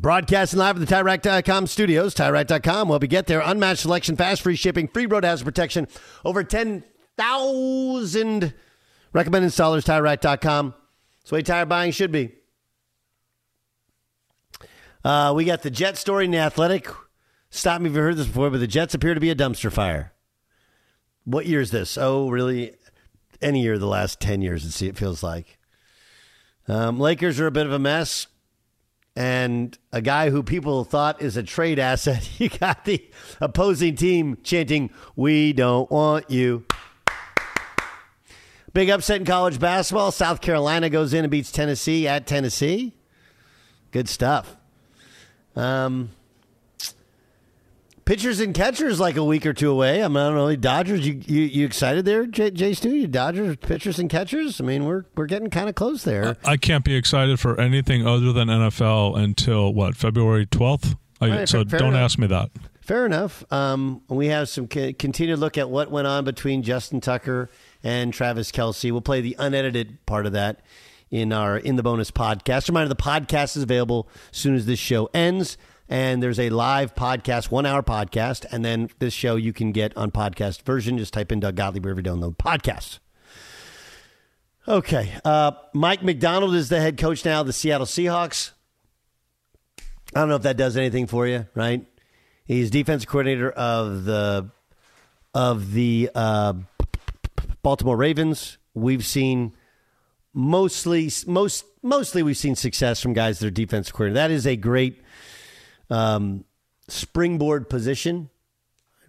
Broadcasting live at the TireRack.com studios. TireRack.com will be get there. Unmatched selection, fast free shipping, free road hazard protection. Over 10,000 recommended installers. TireRack.com. That's the way tire buying should be. Uh, we got the Jet story in the Athletic. Stop me if you've heard this before, but the Jets appear to be a dumpster fire. What year is this? Oh, really? Any year of the last 10 years, it feels like. Um, Lakers are a bit of a mess and a guy who people thought is a trade asset. You got the opposing team chanting, We don't want you. Big upset in college basketball. South Carolina goes in and beats Tennessee at Tennessee. Good stuff. Um, pitchers and catchers like a week or two away. I, mean, I don't know. Dodgers, you, you, you excited there, Jay, Jay Stu? You Dodgers pitchers and catchers? I mean, we're we're getting kind of close there. I can't be excited for anything other than NFL until what February twelfth. Right, so fair don't enough. ask me that. Fair enough. Um, we have some co- continued look at what went on between Justin Tucker and Travis Kelce. We'll play the unedited part of that in our in the bonus podcast. Reminder: the podcast is available as soon as this show ends, and there's a live podcast, one hour podcast, and then this show you can get on podcast version. Just type in Doug Gottlieb wherever you download podcasts. Okay, uh, Mike McDonald is the head coach now of the Seattle Seahawks. I don't know if that does anything for you, right? He's defense coordinator of the of the uh, Baltimore Ravens. We've seen mostly most mostly we've seen success from guys that are defense coordinator. That is a great um, springboard position.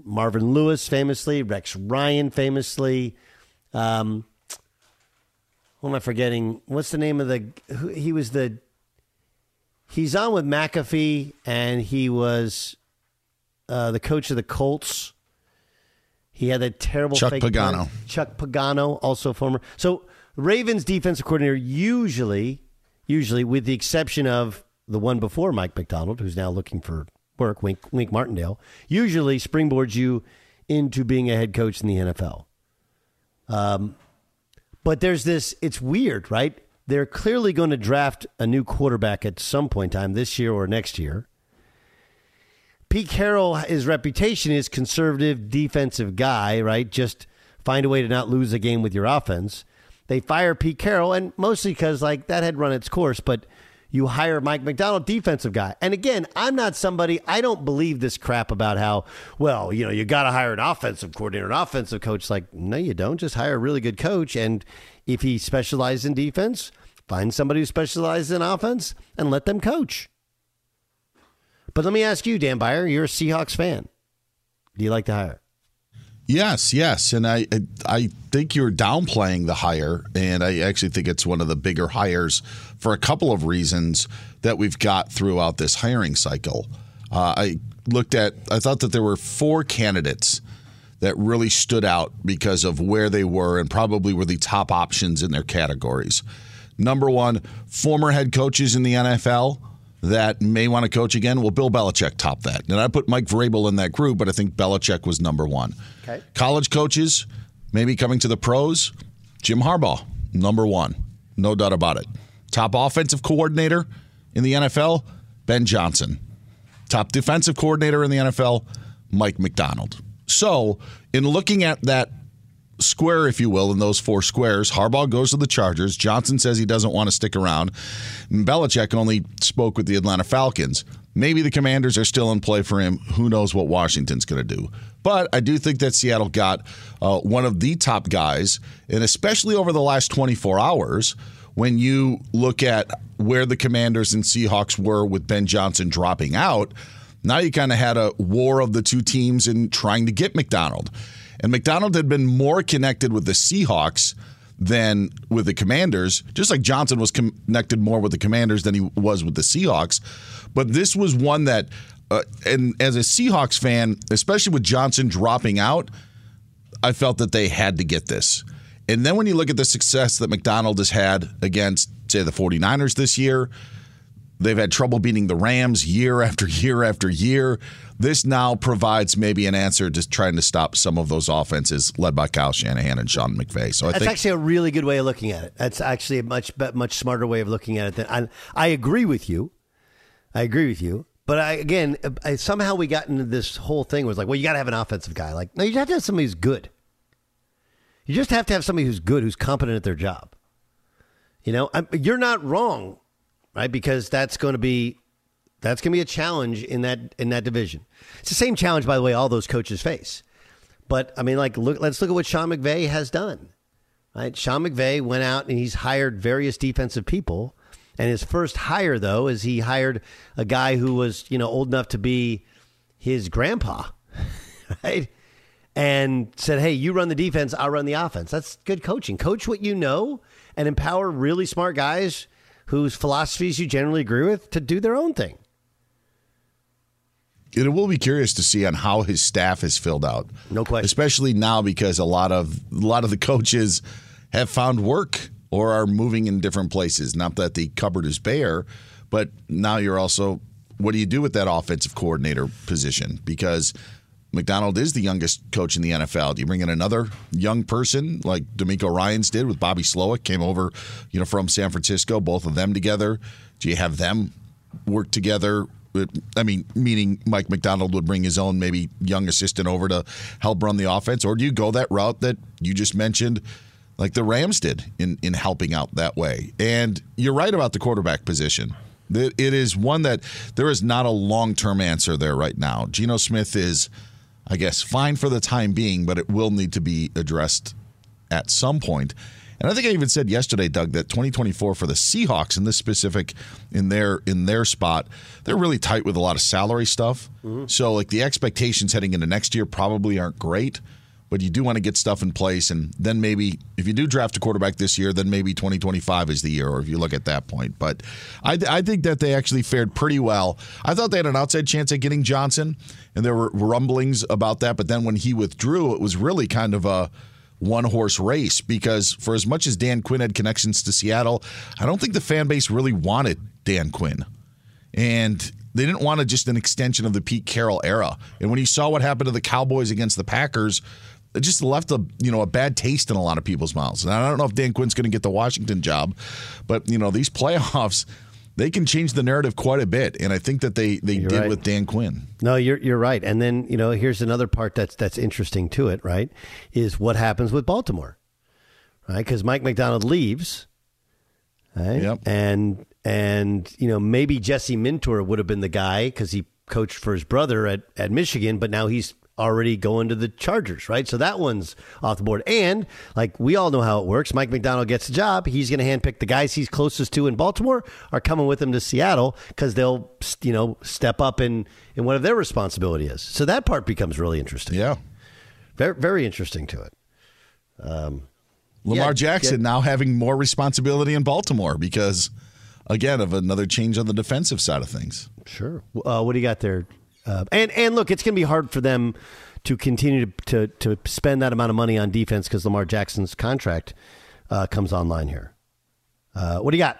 Marvin Lewis famously, Rex Ryan famously. Um, what am I forgetting? What's the name of the? Who, he was the. He's on with McAfee, and he was uh, the coach of the Colts. He had that terrible Chuck fake Pagano. punt. Chuck Pagano, also former. So Ravens defensive coordinator usually, usually with the exception of the one before Mike McDonald, who's now looking for work, Wink, Wink Martindale, usually springboards you into being a head coach in the NFL. Um, but there's this, it's weird, right? They're clearly going to draft a new quarterback at some point in time this year or next year. Pete Carroll, his reputation is conservative defensive guy, right? Just find a way to not lose a game with your offense. They fire Pete Carroll, and mostly because like that had run its course. But you hire Mike McDonald, defensive guy. And again, I'm not somebody, I don't believe this crap about how, well, you know, you got to hire an offensive coordinator, an offensive coach. Like, no, you don't. Just hire a really good coach. And if he specializes in defense, find somebody who specializes in offense and let them coach. But let me ask you, Dan Beyer, you're a Seahawks fan. Do you like to hire? Yes, yes, and I I think you're downplaying the hire, and I actually think it's one of the bigger hires for a couple of reasons that we've got throughout this hiring cycle. Uh, I looked at, I thought that there were four candidates that really stood out because of where they were and probably were the top options in their categories. Number one, former head coaches in the NFL that may want to coach again. Well, Bill Belichick topped that. And I put Mike Vrabel in that group, but I think Belichick was number one. Okay. College coaches, maybe coming to the pros, Jim Harbaugh, number one. No doubt about it. Top offensive coordinator in the NFL, Ben Johnson. Top defensive coordinator in the NFL, Mike McDonald. So, in looking at that square, if you will, in those four squares. Harbaugh goes to the Chargers. Johnson says he doesn't want to stick around. Belichick only spoke with the Atlanta Falcons. Maybe the commanders are still in play for him. Who knows what Washington's going to do? But I do think that Seattle got uh, one of the top guys, and especially over the last 24 hours, when you look at where the commanders and Seahawks were with Ben Johnson dropping out, now you kind of had a war of the two teams in trying to get Macdonald. And McDonald had been more connected with the Seahawks than with the Commanders, just like Johnson was connected more with the Commanders than he was with the Seahawks. But this was one that, uh, and as a Seahawks fan, especially with Johnson dropping out, I felt that they had to get this. And then when you look at the success that McDonald has had against, say, the 49ers this year, they've had trouble beating the Rams year after year after year. This now provides maybe an answer to trying to stop some of those offenses led by Kyle Shanahan and Sean McVay. So I that's think, actually a really good way of looking at it. That's actually a much much smarter way of looking at it. Than I, I agree with you. I agree with you. But I, again, I, somehow we got into this whole thing was like, well, you got to have an offensive guy. Like, no, you have to have somebody who's good. You just have to have somebody who's good, who's competent at their job. You know, I'm, you're not wrong, right? Because that's going to be that's going to be a challenge in that in that division. It's the same challenge, by the way, all those coaches face. But I mean, like, look, let's look at what Sean McVay has done. Right, Sean McVay went out and he's hired various defensive people. And his first hire, though, is he hired a guy who was, you know, old enough to be his grandpa, right? And said, "Hey, you run the defense, I'll run the offense." That's good coaching. Coach what you know, and empower really smart guys whose philosophies you generally agree with to do their own thing it will be curious to see on how his staff is filled out. No question. Especially now because a lot of a lot of the coaches have found work or are moving in different places. Not that the cupboard is bare, but now you're also what do you do with that offensive coordinator position? Because McDonald is the youngest coach in the NFL. Do you bring in another young person like DeMeco Ryans did with Bobby Slowik, came over, you know, from San Francisco, both of them together? Do you have them work together I mean, meaning Mike McDonald would bring his own maybe young assistant over to help run the offense, or do you go that route that you just mentioned, like the Rams did in in helping out that way? And you're right about the quarterback position. It is one that there is not a long term answer there right now. Geno Smith is, I guess, fine for the time being, but it will need to be addressed at some point. And I think I even said yesterday, Doug, that 2024 for the Seahawks in this specific in their in their spot, they're really tight with a lot of salary stuff. Mm-hmm. So like the expectations heading into next year probably aren't great but you do want to get stuff in place. And then maybe if you do draft a quarterback this year, then maybe 2025 is the year, or if you look at that point. But I, I think that they actually fared pretty well. I thought they had an outside chance at getting Johnson, and there were rumblings about that. But then when he withdrew, it was really kind of a one horse race because for as much as Dan Quinn had connections to Seattle, I don't think the fan base really wanted Dan Quinn. And they didn't want just an extension of the Pete Carroll era. And when you saw what happened to the Cowboys against the Packers, it just left a you know a bad taste in a lot of people's mouths. And I don't know if Dan Quinn's going to get the Washington job, but you know these playoffs they can change the narrative quite a bit, and I think that they they you're did right. with Dan Quinn. No, you're you're right. And then you know here's another part that's that's interesting to it. Right, is what happens with Baltimore, right? Because Mike McDonald leaves, Right? Yep. And and you know maybe Jesse Minter would have been the guy because he coached for his brother at at Michigan, but now he's already going to the Chargers, right? So that one's off the board. And like we all know how it works, Mike McDonald gets the job. He's going to handpick the guys he's closest to in Baltimore are coming with him to Seattle because they'll you know step up in in whatever their responsibility is. So that part becomes really interesting. Yeah. Very very interesting to it. Lamar Yeah, Jackson yeah. now having more responsibility in Baltimore because, again, of another change on the defensive side of things. Sure. Uh, what do you got there? Uh, and and look, it's going to be hard for them to continue to to, to spend that amount of money on defense because Lamar Jackson's contract uh, comes online here. Uh, what do you got?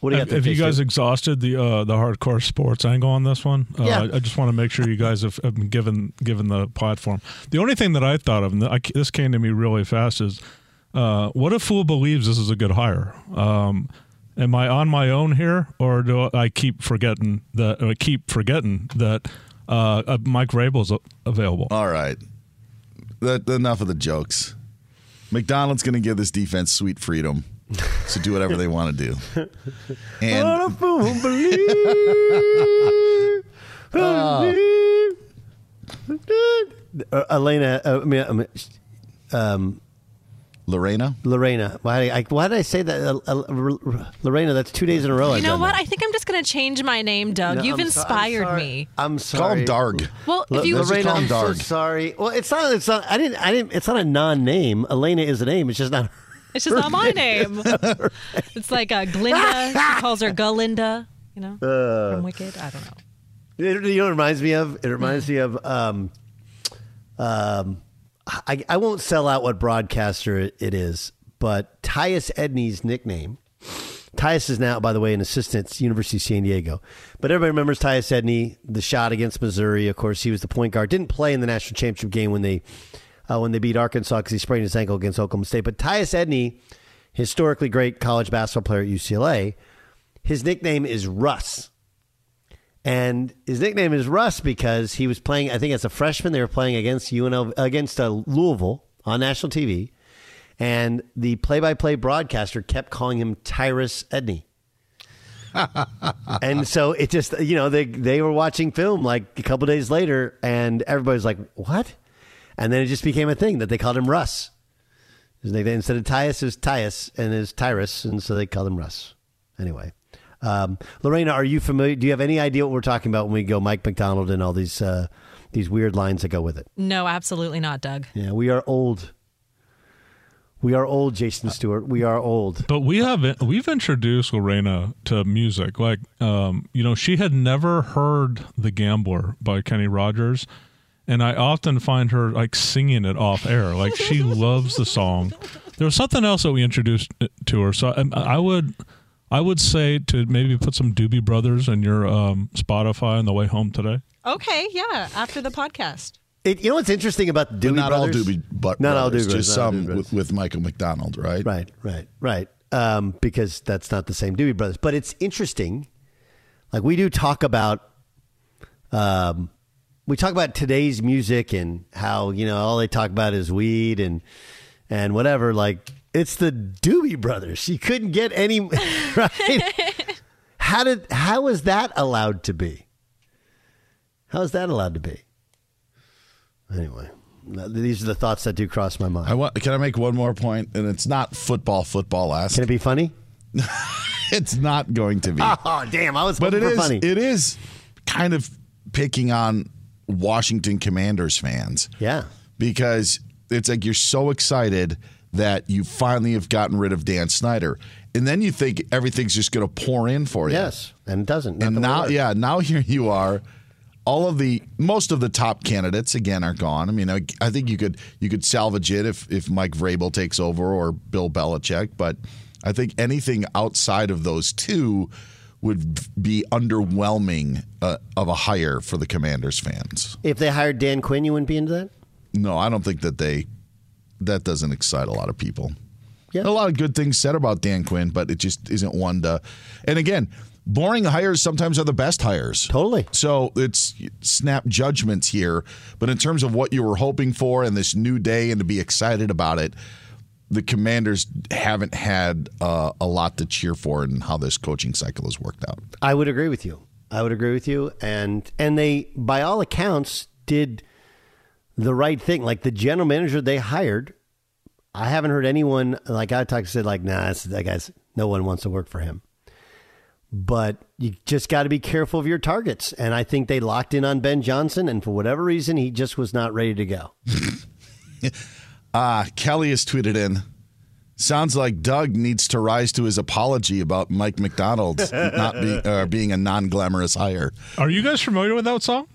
What do you Have, got? there, have you guys exhausted the uh, the hardcore sports angle on this one? Uh, Yeah. I, just want to make sure you guys have, have been given given the platform. The only thing that I thought of, and I, this came to me really fast, is uh, what if fool believes this is a good hire? Um, am I on my own here, or do I keep forgetting that? Or I keep forgetting that uh, uh, Mike Vrabel's a- available. All right. That, enough of the jokes. McDonald's going to give this defense sweet freedom to do whatever they want to do. And Uh, Elena, uh, I mean, um, Lorena? Lorena. Why, I, why did I say that? Uh, uh, Lorena, that's two days in a row. You I've know done what? that. I think I'm just going to change my name, Doug. No, You've I'm so- I'm inspired sorry. me. I'm Call sorry. him Darg. Well, L- if you Let's just Lorena, call him I'm so Darg. sorry. Well, it's not. It's not. I didn't. I didn't. It's not a non-name. Elena is a name. It's just not. It's just not my name. It's like uh, Glinda. She calls her Galinda. You know, Uh. from Wicked. I don't know. It, you know, what it reminds me of. It reminds me of. Um, um, I, I won't sell out what broadcaster it, is, but Tyus Edney's nickname. Tyus is now, by the way, an assistant at University of San Diego. But everybody remembers Tyus Edney, the shot against Missouri. Of course, he was the point guard. Didn't play in the national championship game when they uh, when they beat Arkansas because he sprained his ankle against Oklahoma State. But Tyus Edney, historically great college basketball player at UCLA, his nickname is Russ. And his nickname is Russ because he was playing. I think as a freshman, they were playing against UNL against uh, Louisville on national TV, and the play-by-play broadcaster kept calling him Tyrus Edney. and so it just you know they they were watching film like a couple days later, and everybody's like, "What?" And then it just became a thing that they called him Russ. His nickname instead of Tyus is Tyus and is Tyrus, and so they called him Russ. Anyway, um, Lorena, are you familiar? Do you have any idea what we're talking about when we go Mike McDonald and all these uh, these weird lines that go with it? No, absolutely not, Doug. Yeah, we are old. We are old, Jason Stewart. We are old. But we have we've introduced Lorena to music. Like, um, you know, she had never heard "The Gambler" by Kenny Rogers, and I often find her like singing it off air. Like she loves the song. There was something else that we introduced to her. So I, I would, I would say to maybe put some Doobie Brothers in your um, Spotify on the way home today. Okay, yeah. After the podcast. It, you know what's interesting about the Doobie not Brothers? all Doobie but Not all Doobie Brothers, just not all some Doobie Brothers. with, with Michael McDonald, right? Right, right, right. Um, because that's not the same Doobie Brothers. But it's interesting. Like we do talk about, um, we talk about today's music and how you know all they talk about is weed and and whatever. Like it's the Doobie Brothers. She couldn't get any right. how did how was that allowed to be? How is that allowed to be? Anyway, these are the thoughts that do cross my mind. I want, can I make one more point? And it's not football, football esque. Can it be funny? It's not going to be. Oh, damn! I was but it is. Funny. It is kind of picking on Washington Commanders fans. yeah. because it's like you're so excited that you finally have gotten rid of Dan Snyder, and then you think everything's just going to pour in for you. Yes, and it doesn't. And now, yeah, now here you are. All of the most of the top candidates again are gone. I mean, I, I think you could you could salvage it if if Mike Vrabel takes over or Bill Belichick, but I think anything outside of those two would be underwhelming uh, of a hire for the Commanders fans. If they hired Dan Quinn, you wouldn't be into that. No, I don't think that they that doesn't excite a lot of people. Yeah. A lot of good things said about Dan Quinn, but it just isn't one to. And again, boring hires sometimes are the best hires. Totally. So it's snap judgments here, but in terms of what you were hoping for and this new day and to be excited about it, the Commanders haven't had uh, a lot to cheer for in how this coaching cycle has worked out. I would agree with you. I would agree with you, and and they, by all accounts, did the right thing. Like the general manager they hired, I haven't heard anyone like I talked said like, nah, that guy's no one wants to work for him. But you just got to be careful of your targets, and I think they locked in on Ben Johnson, and for whatever reason, he just was not ready to go. Ah, Kelly has tweeted in. Sounds like Doug needs to rise to his apology about Mike McDonald not be, uh, being a non-glamorous hire. Are you guys familiar with that song?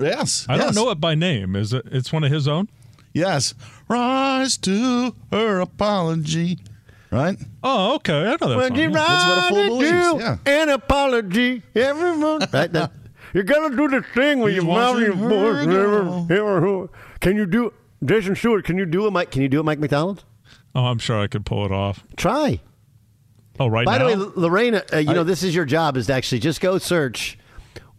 Yes, I yes. don't know it by name. Is it? It's one of his own. Yes, rise to her apology. Right? Oh, okay. I know that When song. you yeah. That's what a fool to believes, yeah. An apology, everyone. right? That, you gotta do the thing when He's you mouth your watching her voice. go. Ever- ever- Can you do Jason Stewart? Can you do it, Mike? Can you do it, Mike McDonald? Oh, I'm sure I could pull it off. Try. Oh, right By now. the way, Lorraine, uh, you know this is your job is to actually just go search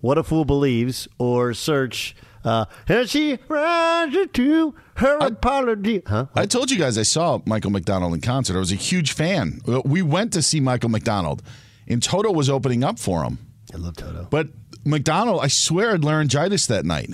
"What a Fool Believes" or search uh, "And she rises to her apology." Huh? I told you guys I saw Michael McDonald in concert. I was a huge fan. We went to see Michael McDonald, and Toto was opening up for him. I love Toto. But McDonald, I swear, had laryngitis that night,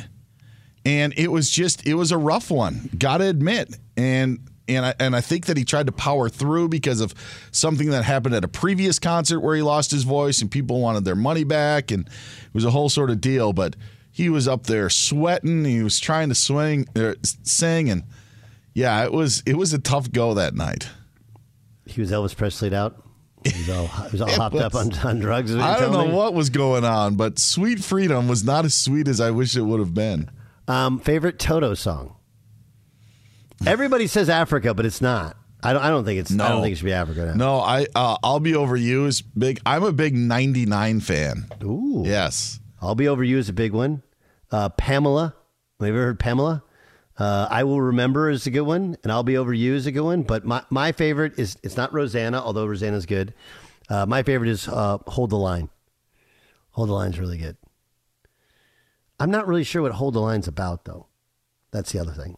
and it was just it was a rough one. Got to admit, and and I and I think that he tried to power through because of something that happened at a previous concert where he lost his voice and people wanted their money back, and it was a whole sort of deal. But he was up there sweating. He was trying to swing, er, sing, and yeah, it was it was a tough go that night. He was Elvis Presley'd out. He was all, he was all hopped up on, on drugs. I don't know me? what was going on, but "Sweet Freedom" was not as sweet as I wish it would have been. Um, favorite Toto song. Everybody says Africa, but it's not. I don't. I don't think it's. I don't think it should be Africa. No, I uh, I'll be over you is big. I'm a big '99 fan. Ooh. Yes, I'll be over you is a big one. Uh, Pamela. Have you ever heard Pamela? Uh, I will remember is a good one, and I'll be over you is a good one. But my, my favorite is it's not Rosanna, although Rosanna's good. Uh, my favorite is uh, Hold the Line. Hold the Line's really good. I'm not really sure what Hold the Line's about though. That's the other thing.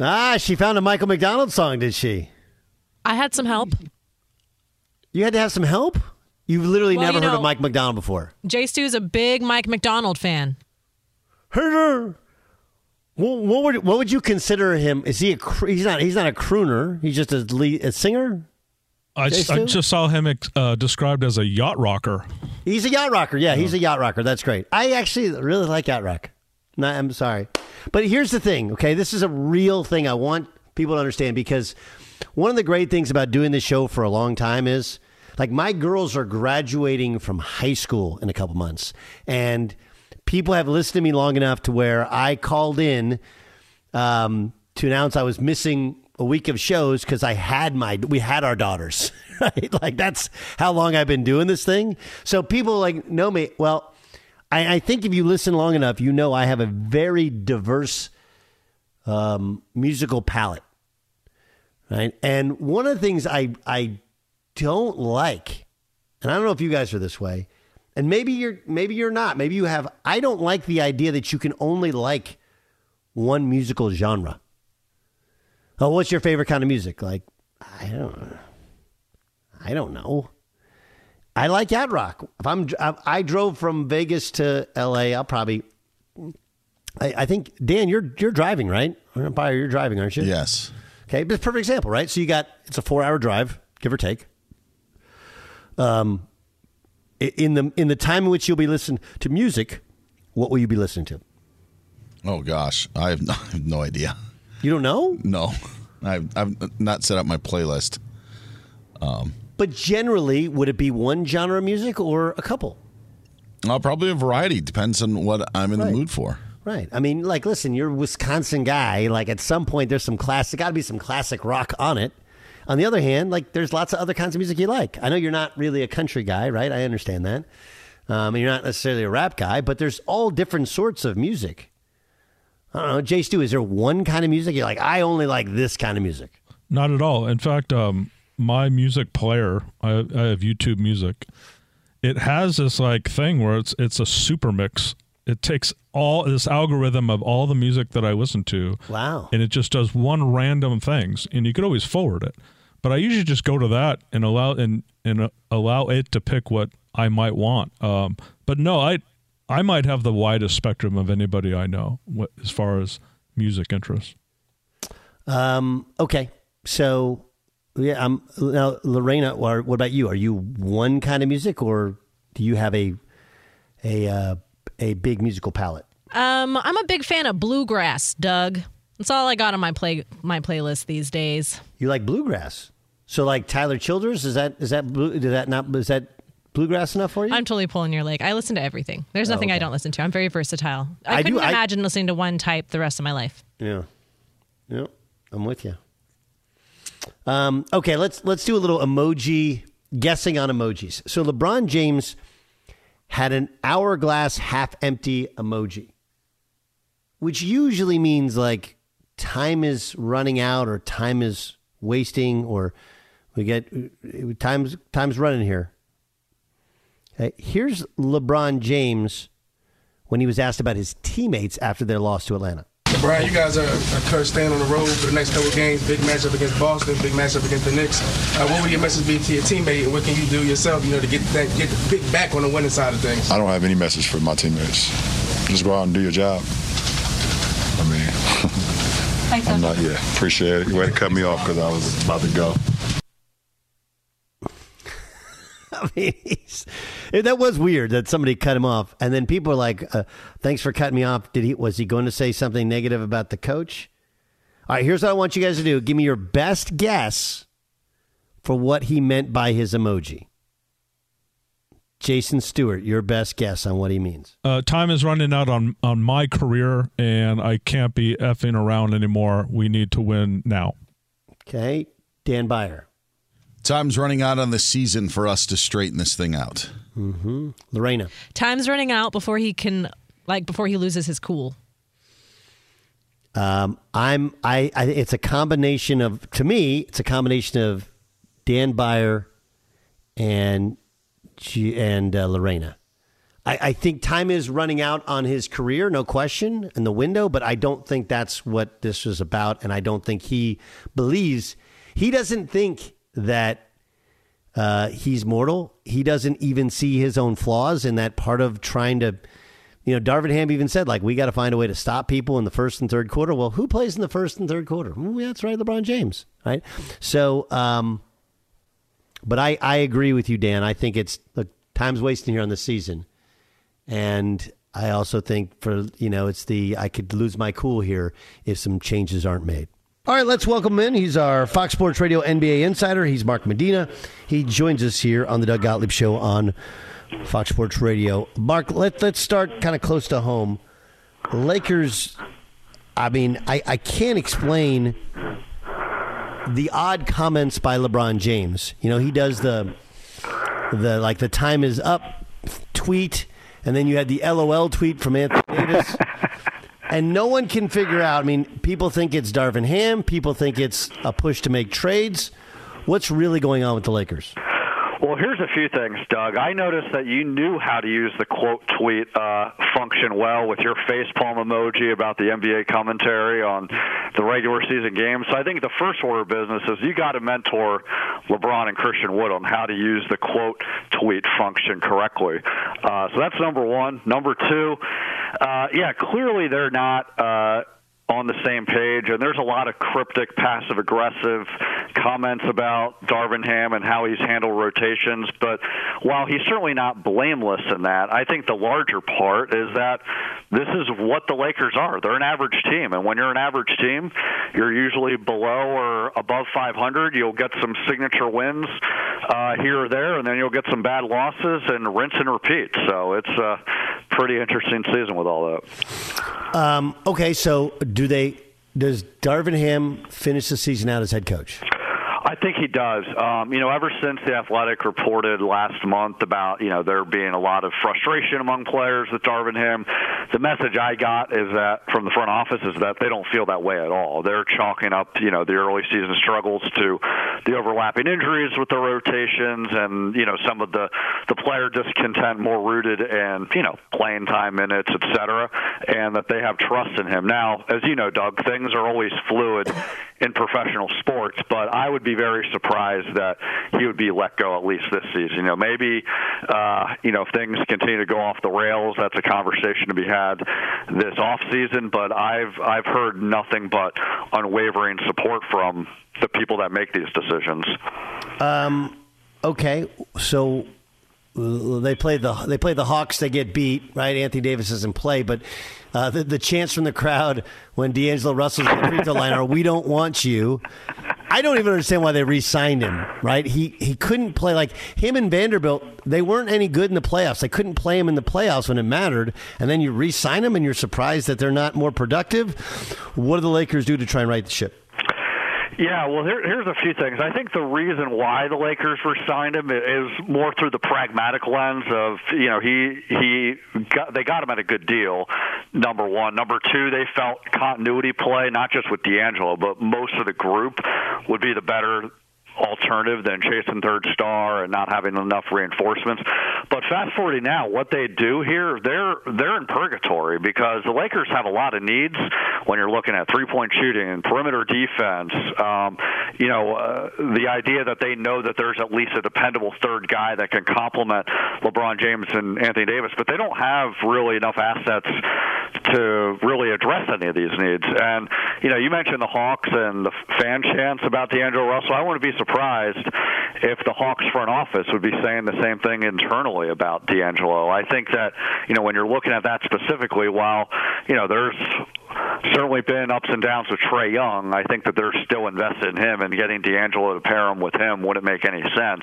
Ah, she found a Michael McDonald song, did she? I had some help. You had to have some help. You've literally Well, never you heard of Mike McDonald before. Jay Stu's a big Mike McDonald fan. Hey there, What, what would what would you consider him? Is he a cr- he's not he's not a crooner. He's just a lead, a singer. I, just, I just saw him uh, described as a yacht rocker. He's a yacht rocker. Yeah, he's a yacht rocker. That's great. I actually really like yacht rock. I'm sorry, but here's the thing. Okay, this is a real thing. I want people to understand because one of the great things about doing this show for a long time is like my girls are graduating from high school in a couple months, and people have listened to me long enough to where I called in um, to announce I was missing a week of shows because I had my we had our daughters right like that's how long I've been doing this thing so people like know me well I, I think if you listen long enough you know I have a very diverse um, musical palette right and one of the things I I don't like and I don't know if you guys are this way and maybe you're maybe you're not maybe you have I don't like the idea that you can only like one musical genre Oh, what's your favorite kind of music? Like, I don't, I don't know. I like yacht rock. If I'm, I, drove from Vegas to L.A. I'll probably. I, I think Dan, you're you're driving, right? Empire, you're driving, aren't you? Yes. Okay, but perfect example, right? So you got it's a four hour drive, give or take. Um, in the in the time in which you'll be listening to music, what will you be listening to? Oh gosh, I have no, I have no idea. You don't know? No, I've I've not set up my playlist. Um, But generally, would it be one genre of music or a couple? I'll probably a variety. Depends on what I'm in Right. the mood for. Right. I mean, like, listen, you're a Wisconsin guy. Like, at some point, there's some classic, got to be some classic rock on it. On the other hand, like, there's lots of other kinds of music you like. I know you're not really a country guy, right? I understand that. Um, and you're not necessarily a rap guy, but there's all different sorts of music. I don't know. Jay Stu, is there one kind of music you're like, I only like this kind of music? Not at all. In fact, um, my music player, I, I have YouTube Music. It has this like thing where it's it's a super mix. It takes all this algorithm of all the music that I listen to. Wow. And it just does one random things, and you could always forward it. But I usually just go to that and allow and and uh, allow it to pick what I might want. Um, but no, I I might have the widest spectrum of anybody I know as far as music interests. Um, okay. So, yeah, um, now, Lorena, what about you? Are you one kind of music or do you have a, a, uh, a big musical palette? Um, I'm a big fan of bluegrass, Doug. That's all I got on my play my playlist these days. You like bluegrass. So like Tyler Childers, is that is that blue is that not is that bluegrass enough for you? I'm totally pulling your leg. I listen to everything. There's Oh, nothing I don't listen to. I'm very versatile. I, I couldn't I- imagine listening to one type the rest of my life. Yeah. Yeah. I'm with you. Um, okay, let's let's do a little emoji guessing on emojis. So LeBron James had an hourglass half empty emoji. Which usually means like time is running out or time is wasting or we get time's time's running here. Okay, here's LeBron James when he was asked about his teammates after their loss to Atlanta. Brian, you guys are, are current staying on the road for the next couple of games. Big matchup against Boston, big matchup against the Knicks. Uh, what would your message be to your teammate, and what can you do yourself, you know, to get that get get back on the winning side of things? I don't have any message for my teammates. Just go out and do your job. I mean, I'm not, yeah, appreciate it. You had to cut me off because I was about to go. I mean, he's, that was weird that somebody cut him off, and then people are like, uh, "Thanks for cutting me off." Did he? Was he going to say something negative about the coach? All right, here's what I want you guys to do. Give me your best guess for what he meant by his emoji. Jason Stewart, your best guess on what he means. Uh, time is running out on on my career, and I can't be effing around anymore. We need to win now. Okay, Dan Beyer. Time's running out on the season for us to straighten this thing out. Mm-hmm. Lorena. Time's running out before he can, like, before he loses his cool. Um, I'm I, I it's a combination of to me it's a combination of Dan Beyer and G, and uh, Lorena. I, I think time is running out on his career, no question, in the window. But I don't think that's what this was about, and I don't think he believes he doesn't think that uh, he's mortal. He doesn't even see his own flaws, and that part of trying to You know, Darvin Ham even said, like, we got to find a way to stop people in the first and third quarter. Well, who plays in the first and third quarter? Well, that's right, LeBron James, right? So, um, but I, I agree with you, Dan. I think it's look, time's wasting here on the season. And I also think for, you know, it's the, I could lose my cool here if some changes aren't made. All right, let's welcome in. He's our Fox Sports Radio NBA insider. He's Mark Medina. He joins us here on the Doug Gottlieb Show on Fox Sports Radio. Mark, let, let's start kind of close to home. Lakers, I mean, I, I can't explain the odd comments by LeBron James. You know, he does the the like the time is up tweet, and then you had the LOL tweet from Anthony Davis. and no one can figure out. I mean, people think it's Darvin Ham. People think it's a push to make trades. What's really going on with the Lakers? Well, here's a few things, Doug. I noticed that you knew how to use the quote tweet uh, function well with your facepalm emoji about the NBA commentary on the regular season games. So I think the first order of business is you got to mentor LeBron and Christian Wood on how to use the quote tweet function correctly. Uh, so that's number one. Number two, uh, yeah, clearly they're not. On the same page, and there's a lot of cryptic, passive aggressive comments about Darvin Ham and how he's handled rotations. But while he's certainly not blameless in that, I think the larger part is that this is what the Lakers are. They're an average team, and when you're an average team, you're usually below or above 500. You'll get some signature wins uh, here or there, and then you'll get some bad losses and rinse and repeat. So it's a pretty interesting season with all that. Um, okay, so do they? Does Darvin Ham finish the season out as head coach? I think he does. Um, you know, ever since the Athletic reported last month about you know there being a lot of frustration among players with Darvin Ham, the message I got is that from the front office is that they don't feel that way at all. They're chalking up you know the early season struggles to the overlapping injuries with the rotations and you know some of the the player discontent more rooted in you know playing time minutes, et cetera, and that they have trust in him. Now, as you know, Doug, things are always fluid in professional sports, but I would be very surprised that he would be let go at least this season. You know, maybe uh, you know if things continue to go off the rails, that's a conversation to be had this off season. But I've I've heard nothing but unwavering support from the people that make these decisions. Um, okay, so they play the they play the Hawks. They get beat. Right, Anthony Davis isn't play, but uh, the, the chants from the crowd when D'Angelo Russell's the free throw line are "We don't want you." I don't even understand why they re-signed him. Right, he he couldn't play like him and Vanderbilt. They weren't any good in the playoffs. They couldn't play him in the playoffs when it mattered, and then you re-sign him, and you're surprised that they're not more productive. What do the Lakers do to try and right the ship? Yeah, well, here, here's a few things. I think the reason why the Lakers re-signed him is more through the pragmatic lens of you know he he got, they got him at a good deal. Number one, number two, they felt continuity play, not just with D'Angelo, but most of the group would be the better alternative than chasing third star and not having enough reinforcements. But fast forwarding now, what they do here, they're they're in purgatory because the Lakers have a lot of needs when you're looking at three point shooting, and perimeter defense. Um, you know, uh, the idea that they know that there's at least a dependable third guy that can complement LeBron James and Anthony Davis, but they don't have really enough assets to really address any of these needs. And you know, you mentioned the Hawks and the fan chants about D'Angelo Russell. I wouldn't be surprised if the Hawks front office would be saying the same thing internally about D'Angelo. I think that you know when you're looking at that specifically, while you know there's certainly been ups and downs with Trae Young. I think that they're still invested in him, and getting D'Angelo to pair him with him wouldn't make any sense.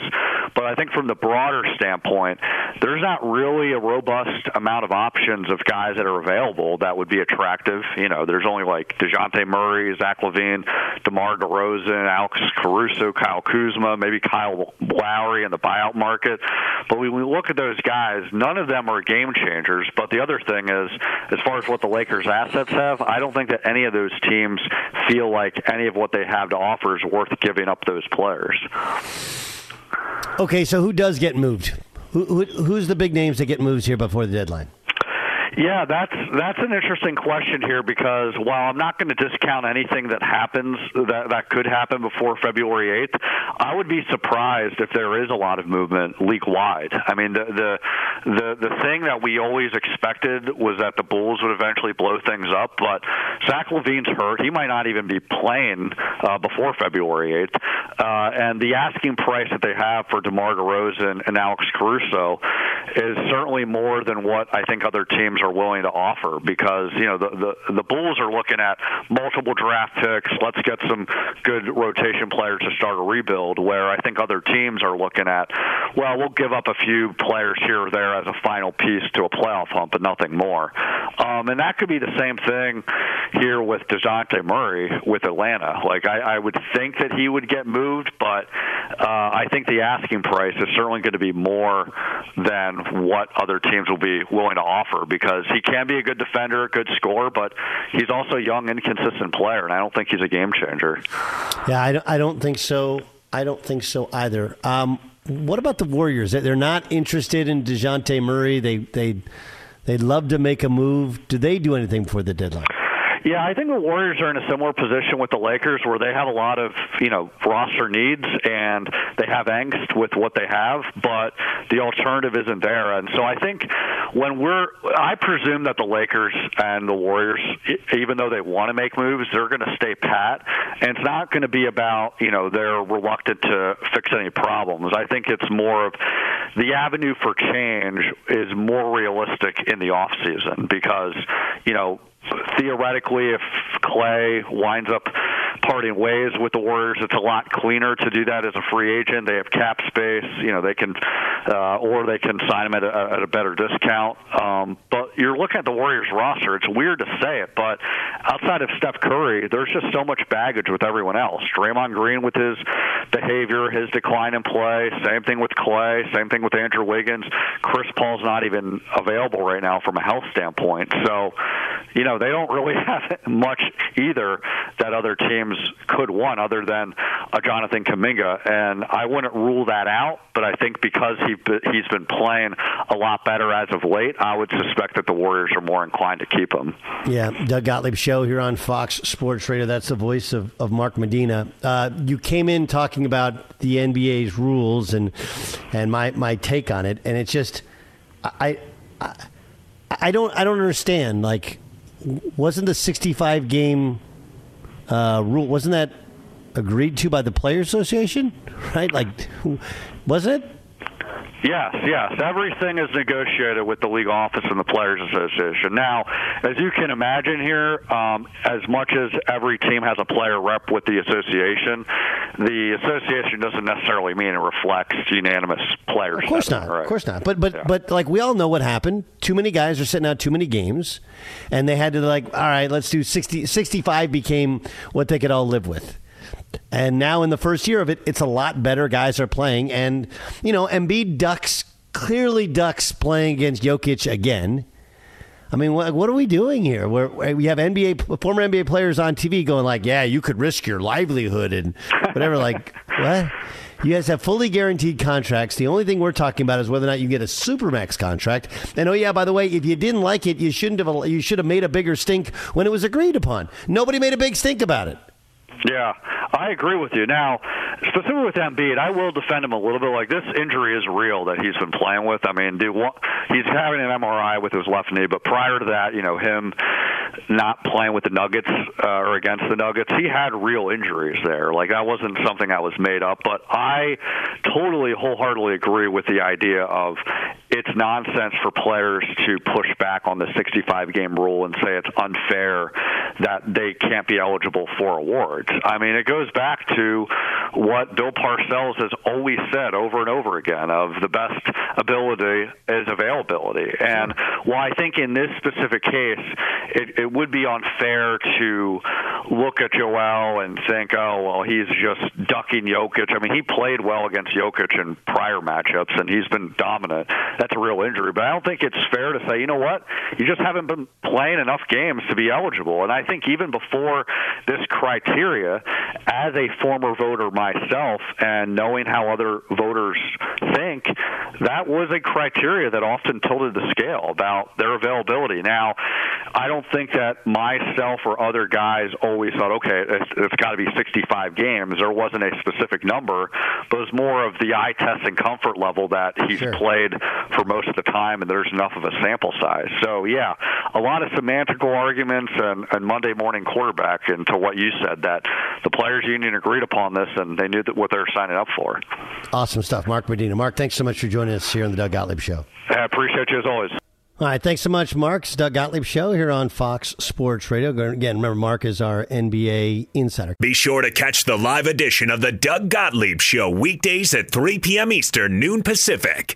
But I think from the broader standpoint, there's not really a robust amount of options of guys that are available that would be attractive. You know, there's only like Dejounte Murray, Zach LaVine, DeMar DeRozan, Alex Caruso, Kyle Kuzma, maybe Kyle Lowry in the buyout market. But when we look at those guys, none of them are game changers. But the other thing is, as far as what the Lakers' assets have, I don't think that any of those teams feel like any of what they have to offer is worth giving up those players. Okay, so who does get moved? Who, who, who's the big names that get moved here before the deadline? Yeah, that's that's an interesting question here because while I'm not going to discount anything that happens that that could happen before February 8th, I would be surprised if there is a lot of movement league wide. I mean, the the the the thing that we always expected was that the Bulls would eventually blow things up. But Zach LaVine's hurt; he might not even be playing uh, before February 8th. Uh, and the asking price that they have for DeMar DeRozan and Alex Caruso is certainly more than what I think other teams are willing to offer. Because you know the the, the Bulls are looking at multiple draft picks. Let's get some good rotation players to start a rebuild. Where I think other teams are looking at, well, we'll give up a few players here or there as a final piece to a playoff hump, but nothing more. Um, and that could be the same thing here with Dejounte Murray with Atlanta. Like I, I would think that he would get moved, but uh, I think the asking price is certainly going to be more than what other teams will be willing to offer because he can be a good defender, a good scorer, but he's also a young, inconsistent player, and I don't think he's a game changer. Yeah, I don't, I don't think so. I don't think so either. Um, what about the Warriors? They're not interested in Dejounte Murray. They they they'd love to make a move. Do they do anything before the deadline? Yeah, I think the Warriors are in a similar position with the Lakers where they have a lot of, you know, roster needs and they have angst with what they have, but the alternative isn't there. And so I think when we're I presume that the Lakers and the Warriors even though they want to make moves, they're going to stay pat. And it's not going to be about, you know, they're reluctant to fix any problems. I think it's more of the avenue for change is more realistic in the off season because, you know, theoretically, if Clay winds up parting ways with the Warriors, it's a lot cleaner to do that as a free agent. They have cap space, you know, they can, uh, or they can sign him at a, at a better discount. Um, but you're looking at the Warriors roster. It's weird to say it, but outside of Steph Curry, there's just so much baggage with everyone else. Draymond Green with his behavior, his decline in play. Same thing with Clay. Same thing with Andrew Wiggins. Chris Paul's not even available right now from a health standpoint. So, you know, they don't really have much either that other could want, other than a Jonathan Kuminga, And I wouldn't rule that out, but I think because he he's been playing a lot better as of late, I would suspect that the Warriors are more inclined to keep him. Yeah, Doug Gottlieb show here on Fox Sports Radio. That's the voice of, of Mark Medina. Uh, you came in talking about the NBA's rules and and my, my take on it, and it's just I, I I don't I don't understand like wasn't the 65 game uh, rule wasn't that agreed to by the player association? Right? Like wasn't it Yes, yes. Everything is negotiated with the league office and the Players Association. Now, as you can imagine here, um, as much as every team has a player rep with the association, the association doesn't necessarily mean it reflects unanimous players. Of course not. Right. Of course not. But but Yeah. but like we all know what happened. Too many guys are sitting out too many games, and they had to like, all right, let's do 60, 65 became what they could all live with. And now in the first year of it, it's a lot better. Guys are playing, and you know, Embiid ducks clearly ducks playing against Jokic again. I mean, what, what are we doing here? Where where eh, we have NBA former NBA players on TV going like, "Yeah, you could risk your livelihood and whatever." like, what? You guys have fully guaranteed contracts. The only thing we're talking about is whether or not you get a supermax contract. And oh yeah, by the way, if you didn't like it, you shouldn't have. You should have made a bigger stink when it was agreed upon. Nobody made a big stink about it. Yeah, I agree with you. Now, specifically with Embiid, I will defend him a little bit. Like this injury is real that he's been playing with. I mean, what, he's having an MRI with his left knee, but prior to that, you know, him not playing with the Nuggets uh, or against the Nuggets, he had real injuries there. Like that wasn't something that was made up. But I totally, wholeheartedly agree with the idea of it's nonsense for players to push back on the 65 game rule and say it's unfair that they can't be eligible for awards. I mean, it goes back to what Bill Parcells has always said over and over again of the best ability is availability. And while I think in this specific case, it, it would be unfair to look at Joel and think, oh, well, he's just ducking Jokic. I mean, he played well against Jokic in prior matchups, and he's been dominant. That's a real injury. But I don't think it's fair to say, you know what, you just haven't been playing enough games to be eligible. And I think even before this criteria, as a former voter myself and knowing how other voters think, that was a criteria that often tilted the scale about their availability. Now, I don't think that myself or other guys always thought, okay, it's, it's got to be 65 games. There wasn't a specific number, but it was more of the eye test and comfort level that he's sure. played for most of the time, and there's enough of a sample size. So, yeah, a lot of semantical arguments and, and Monday morning quarterback into what you said that the players union agreed upon this and they knew that what they were signing up for. Awesome stuff, Mark Medina. Mark, thanks so much for joining us here on the Doug Gottlieb Show. I appreciate you as always. All right, thanks so much, Mark. It's Doug Gottlieb Show here on Fox Sports Radio. Again, remember, Mark is our NBA insider. Be sure to catch the live edition of the Doug Gottlieb Show weekdays at 3 p.m. Eastern, noon Pacific.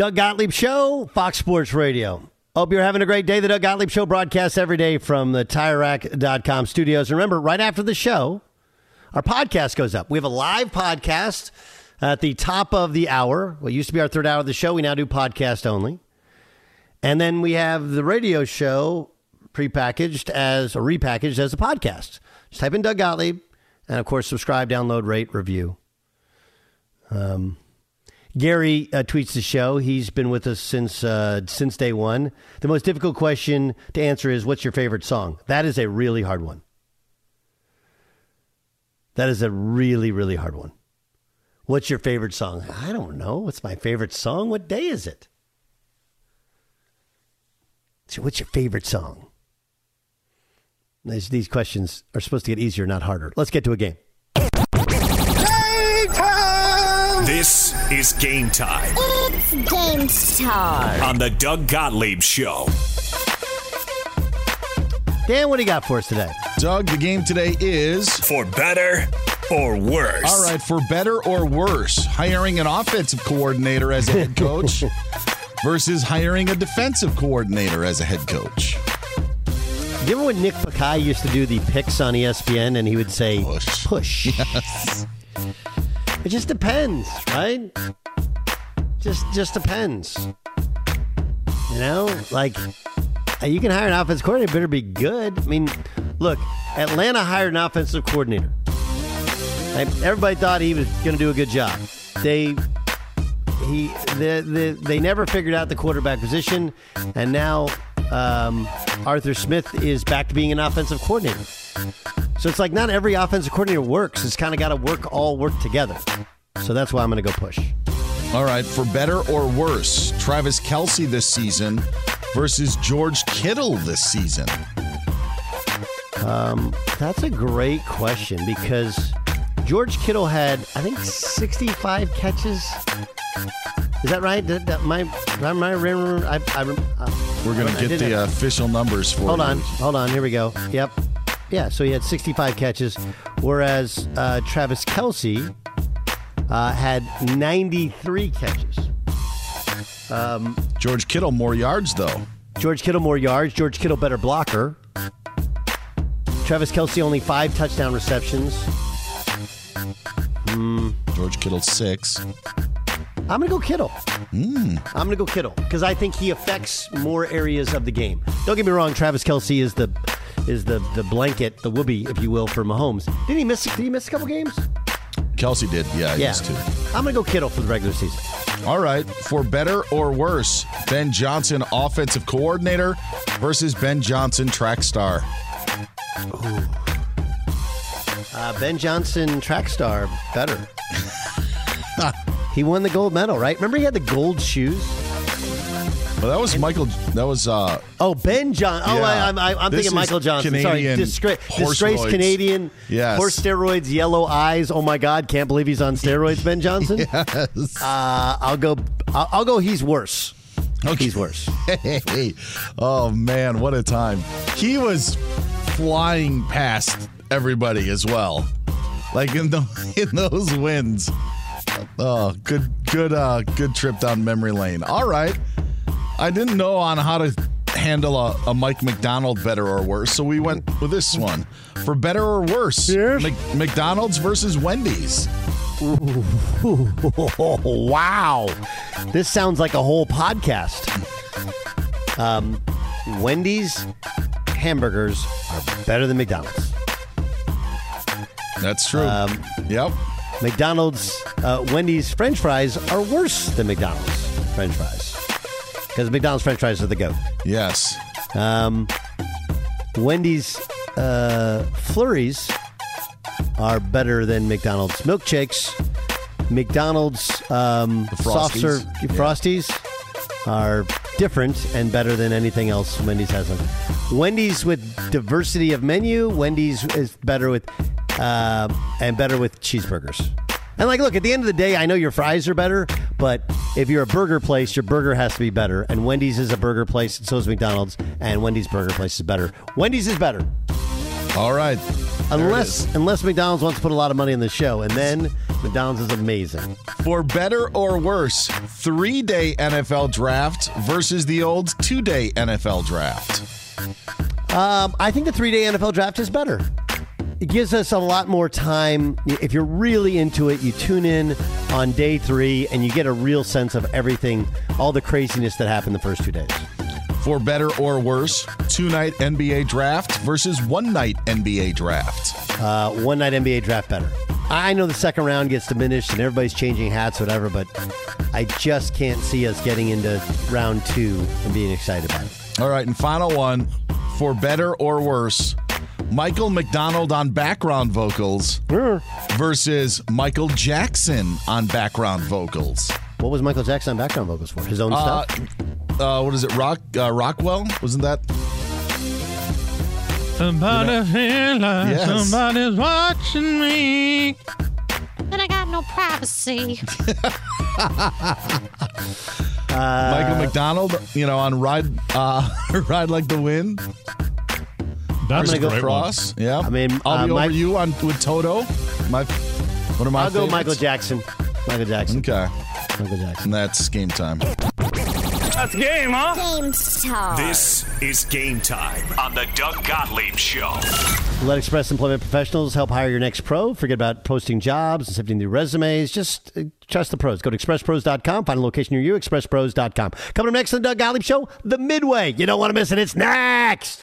Doug Gottlieb Show, Fox Sports Radio. Hope you're having a great day. The Doug Gottlieb Show broadcasts every day from the TireRack.com studios. Remember, right after the show, our podcast goes up. We have a live podcast at the top of the hour. What used to be our third hour of the show, we now do podcast only. And then we have the radio show prepackaged as or repackaged as a podcast. Just type in Doug Gottlieb and, of course, subscribe, download, rate, review. Um, Gary uh, tweets the show. He's been with us since uh, since day one. The most difficult question to answer is, "What's your favorite song?" That is a really hard one. That is a really really hard one. What's your favorite song? I don't know. What's my favorite song? What day is it? So what's your favorite song? These, these questions are supposed to get easier, not harder. Let's get to a game. This is game time. It's game time. On the Doug Gottlieb Show. Dan, what do you got for us today? Doug, the game today is. For better or worse. All right, for better or worse, hiring an offensive coordinator as a head coach versus hiring a defensive coordinator as a head coach. You remember when Nick Bakay used to do the picks on ESPN and he would say, push? push. Yes. It just depends, right? Just just depends. You know, like you can hire an offensive coordinator, better be good. I mean, look, Atlanta hired an offensive coordinator. Everybody thought he was going to do a good job. They he the, the, they never figured out the quarterback position, and now um, Arthur Smith is back to being an offensive coordinator. So it's like not every offensive coordinator works. It's kind of got to work all work together. So that's why I'm going to go push. All right, for better or worse, Travis Kelce this season versus George Kittle this season. Um, that's a great question because George Kittle had, I think, 65 catches. Is that right? Did, that, my, my, my, I, I, uh, We're going I to get the official numbers for Hold you. on, hold on. Here we go. Yep. Yeah, so he had 65 catches, whereas uh, Travis Kelce uh, had 93 catches. Um, George Kittle more yards though. George Kittle more yards. George Kittle better blocker. Travis Kelce only five touchdown receptions. Hmm. George Kittle six. I'm gonna go Kittle. Hmm. I'm gonna go Kittle because I think he affects more areas of the game. Don't get me wrong. Travis Kelce is the is the the blanket, the whoopee, if you will, for Mahomes. Did he miss? Did he miss a couple games? Kelce did. Yeah, he Yeah. used to. I'm gonna go Kittle for the regular season. All right. For better or worse, Ben Johnson, offensive coordinator, versus Ben Johnson, track star. Uh, ben Johnson, track star, better. he won the gold medal, right? Remember he had the gold shoes. Well, that was Michael. That was. uh Oh, Ben John. Oh, Yeah. I, I'm, I, I'm This thinking is Michael Johnson. Sorry, Canadian Disgra- horse disgraced roids. Canadian. Yes. Horse steroids, yellow eyes. Oh my God, can't believe he's on steroids. Ben Johnson. yes. Uh, I'll go. I'll, I'll go. He's worse. He's worse. Hey, oh man, what a time! He was flying past everybody as well, like in the in those winds. Oh, good, good, uh, good trip down memory lane. All right, I didn't know on how to handle a, a Mike McDonald better or worse, so we went with this one for better or worse. Mc- McDonald's versus Wendy's. wow. This sounds like a whole podcast. Um, Wendy's hamburgers are better than McDonald's. That's true. Um, yep. McDonald's, uh, Wendy's French fries are worse than McDonald's French fries because McDonald's French fries are the goat. Yes. Um, Wendy's uh, flurries are better than McDonald's milkshakes. McDonald's um, soft Frosties. serve Yeah. frosties are different and better than anything else Wendy's has. Them. Wendy's with diversity of menu. Wendy's is better with uh, and better with cheeseburgers. And like, look, at the end of the day, I know your fries are better, but if you're a burger place, your burger has to be better. And Wendy's is a burger place, and so is McDonald's. And Wendy's burger place is better. Wendy's is better. All right. Unless unless McDonald's wants to put a lot of money in the show, and then McDonald's is amazing. For better or worse, three day NFL draft versus the old two day NFL draft. Um, I think the three day NFL draft is better. It gives us a lot more time. If you're really into it, you tune in on day three and you get a real sense of everything, all the craziness that happened the first two days. For better or worse, two night NBA draft versus one night NBA draft. Uh, one night NBA draft better. I know the second round gets diminished and everybody's changing hats, whatever, but I just can't see us getting into round two and being excited about it. All right, and final one for better or worse, Michael McDonald on background vocals versus Michael Jackson on background vocals. What was Michael Jackson on background vocals for? His own Uh, stuff? uh, what is it? Rock uh, Rockwell? Wasn't that? Somebody feel like Yes. somebody's watching me. And I got no privacy. Michael McDonald, you know, on ride, uh, ride like the wind. That's Versus a great one. cross. Yeah, I mean, I'll uh, be over Mike- you on with Toto. My, one of my. I'll go favorites. Michael Jackson. Michael Jackson. Okay, Michael Jackson. and that's game time. That's game, huh? Game time. This is game time on the Doug Gottlieb Show. Let Express Employment Professionals help hire your next pro. Forget about posting jobs and sifting through resumes. Just uh, trust the pros. Go to expresspros.com. Find a location near you. Expresspros.com. Coming up next on the Doug Gottlieb Show, the Midway. You don't want to miss it. It's next.